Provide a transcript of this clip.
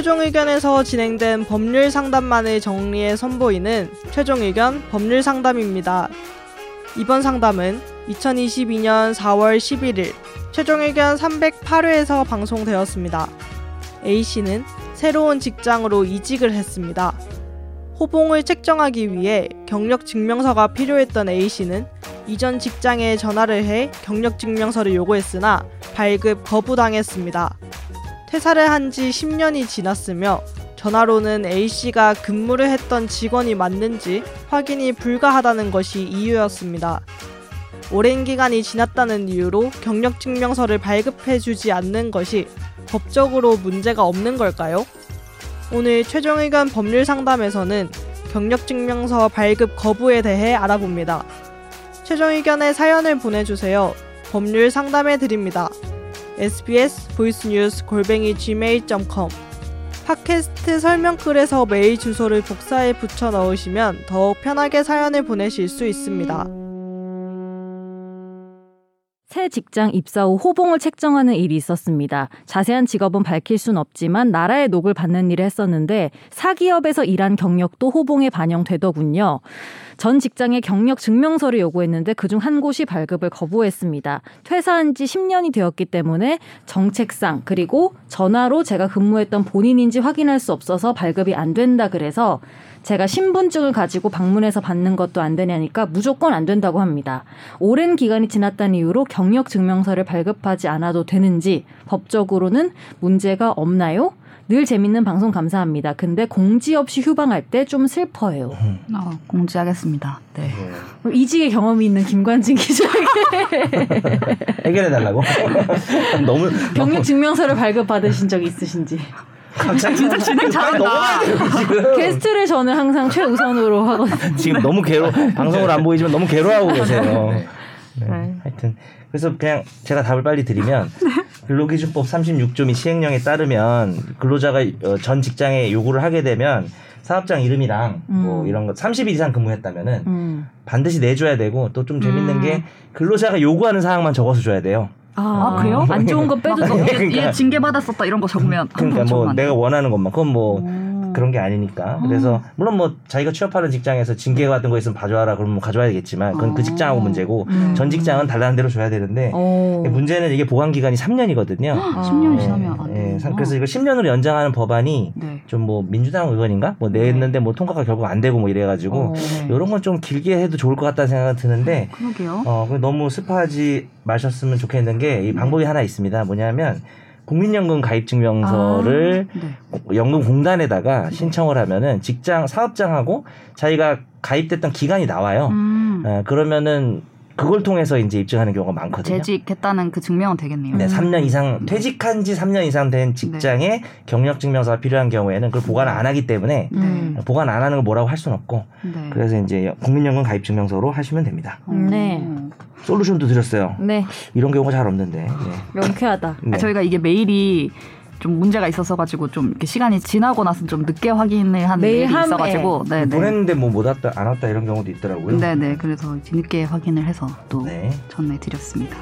최종 의견에서 진행된 법률 상담만을 정리해 선보이는 최종 의견 법률 상담입니다. 이번 상담은 2022년 4월 11일 최종 의견 308회에서 방송되었습니다. A씨는 새로운 직장으로 이직을 했습니다. 호봉을 책정하기 위해 경력 증명서가 필요했던 A씨는 이전 직장에 전화를 해 경력 증명서를 요구했으나 발급 거부당했습니다. 퇴사를 한 지 10년이 지났으며 전화로는 A씨가 근무를 했던 직원이 맞는지 확인이 불가하다는 것이 이유였습니다. 오랜 기간이 지났다는 이유로 경력 증명서를 발급해 주지 않는 것이 법적으로 문제가 없는 걸까요? 오늘 최종 의견 법률 상담에서는 경력 증명서 발급 거부에 대해 알아봅니다. 최종 의견의 사연을 보내주세요. 법률 상담해 드립니다. Sbs 보이스뉴스 골뱅이 gmail.com 팟캐스트 설명글에서 메일 주소를 복사해 붙여 넣으시면 더욱 편하게 사연을 보내실 수 있습니다. 새 직장 입사 후 호봉을 책정하는 일이 있었습니다. 자세한 직업은 밝힐 순 없지만 나라의 녹을 받는 일을 했었는데 사기업에서 일한 경력도 호봉에 반영되더군요. 전 직장에 경력 증명서를 요구했는데 그중 한 곳이 발급을 거부했습니다. 퇴사한 지 10년이 되었기 때문에 정책상 그리고 전화로 제가 근무했던 본인인지 확인할 수 없어서 발급이 안 된다 그래서 제가 신분증을 가지고 방문해서 받는 것도 안 되냐니까 무조건 안 된다고 합니다. 오랜 기간이 지났다는 이유로 경력 증명서를 발급하지 않아도 되는지 법적으로는 문제가 없나요? 늘 재밌는 방송 감사합니다. 근데 공지 없이 휴방할 때 좀 슬퍼해요. 어, 공지하겠습니다. 네. 이직의 경험이 있는 김관진 기자에게 해결해 달라고. 너무 경력 증명서를 발급받으신 적 있으신지. 진짜 진행 잘한다. 게스트를 저는 항상 최우선으로 하거든요. 지금 너무 괴로 방송으로 안 보이지만 너무 괴로워하고 계세요. 네. 네. 하여튼 그래서 그냥 제가 답을 빨리 드리면 근로기준법 36조미 시행령에 따르면 근로자가 어, 전 직장에 요구를 하게 되면 사업장 이름이랑 뭐 음. 이런 거 30일 이상 근무했다면은 음. 반드시 내줘야 되고 또 좀 재밌는 음. 게 근로자가 요구하는 사항만 적어서 줘야 돼요. 아, 아, 그래요? 안 좋은 거. 얘, 그러니까. 얘 징계 받았었다 이런 거 적으면 그러니까 뭐 적으면 내가 안 원하는 것만 그건 뭐돼 요? 그런 게 아니니까. 그래서 물론 뭐 자기가 취업하는 직장에서 징계 같은 거 있으면 봐줘라 그러면 뭐 가져와야 되겠지만 그건 그 어. 직장하고 문제고 음. 전 직장은 달라는 대로 줘야 되는데 어. 문제는 이게 보관 기간이 3년이거든요. 아. 10년이 예, 지나면 안 예, sam- 그래서 이거 10년으로 연장하는 법안이 네. 좀뭐 민주당 의원인가 뭐 냈는데 뭐 통과가 결국 안 되고 뭐 이래가지고 어. 네. 이런 건 좀 길게 해도 좋을 것 같다는 생각은 드는데 그러게요. 어, 그 너무 슬퍼하지 마셨으면 좋겠는 게 이 방법이 하나 있습니다. 뭐냐면 국민연금 가입 증명서를 네. 연금공단에다가 신청을 하면은 직장 사업장하고 자기가 가입됐던 기간이 나와요. 음. 어, 그러면은 그걸 통해서 이제 입증하는 경우가 많거든요. 재직했다는 그 증명은 되겠네요. 네, 음. 3년 이상 퇴직한 지 3년 이상 된 직장에 경력 증명서가 필요한 경우에는 그걸 보관 안 하기 때문에 음. 보관 안 하는 걸 뭐라고 할 수는 없고 네. 그래서 이제 국민연금 가입 증명서로 하시면 됩니다. 음. 네. 솔루션도 드렸어요. 네, 이런 경우가 잘 없는데. 네. 명쾌하다. 네. 아, 저희가 이게 메일이 좀 문제가 있어서 가지고 좀 이렇게 시간이 지나고 나서 좀 늦게 확인을 한 함에. 있어가지고 네 네 보냈는데 뭐 못 왔다 안 왔다 이런 경우도 있더라고요. 네네 그래서 이제 늦게 확인을 해서 또 네. 전해 드렸습니다.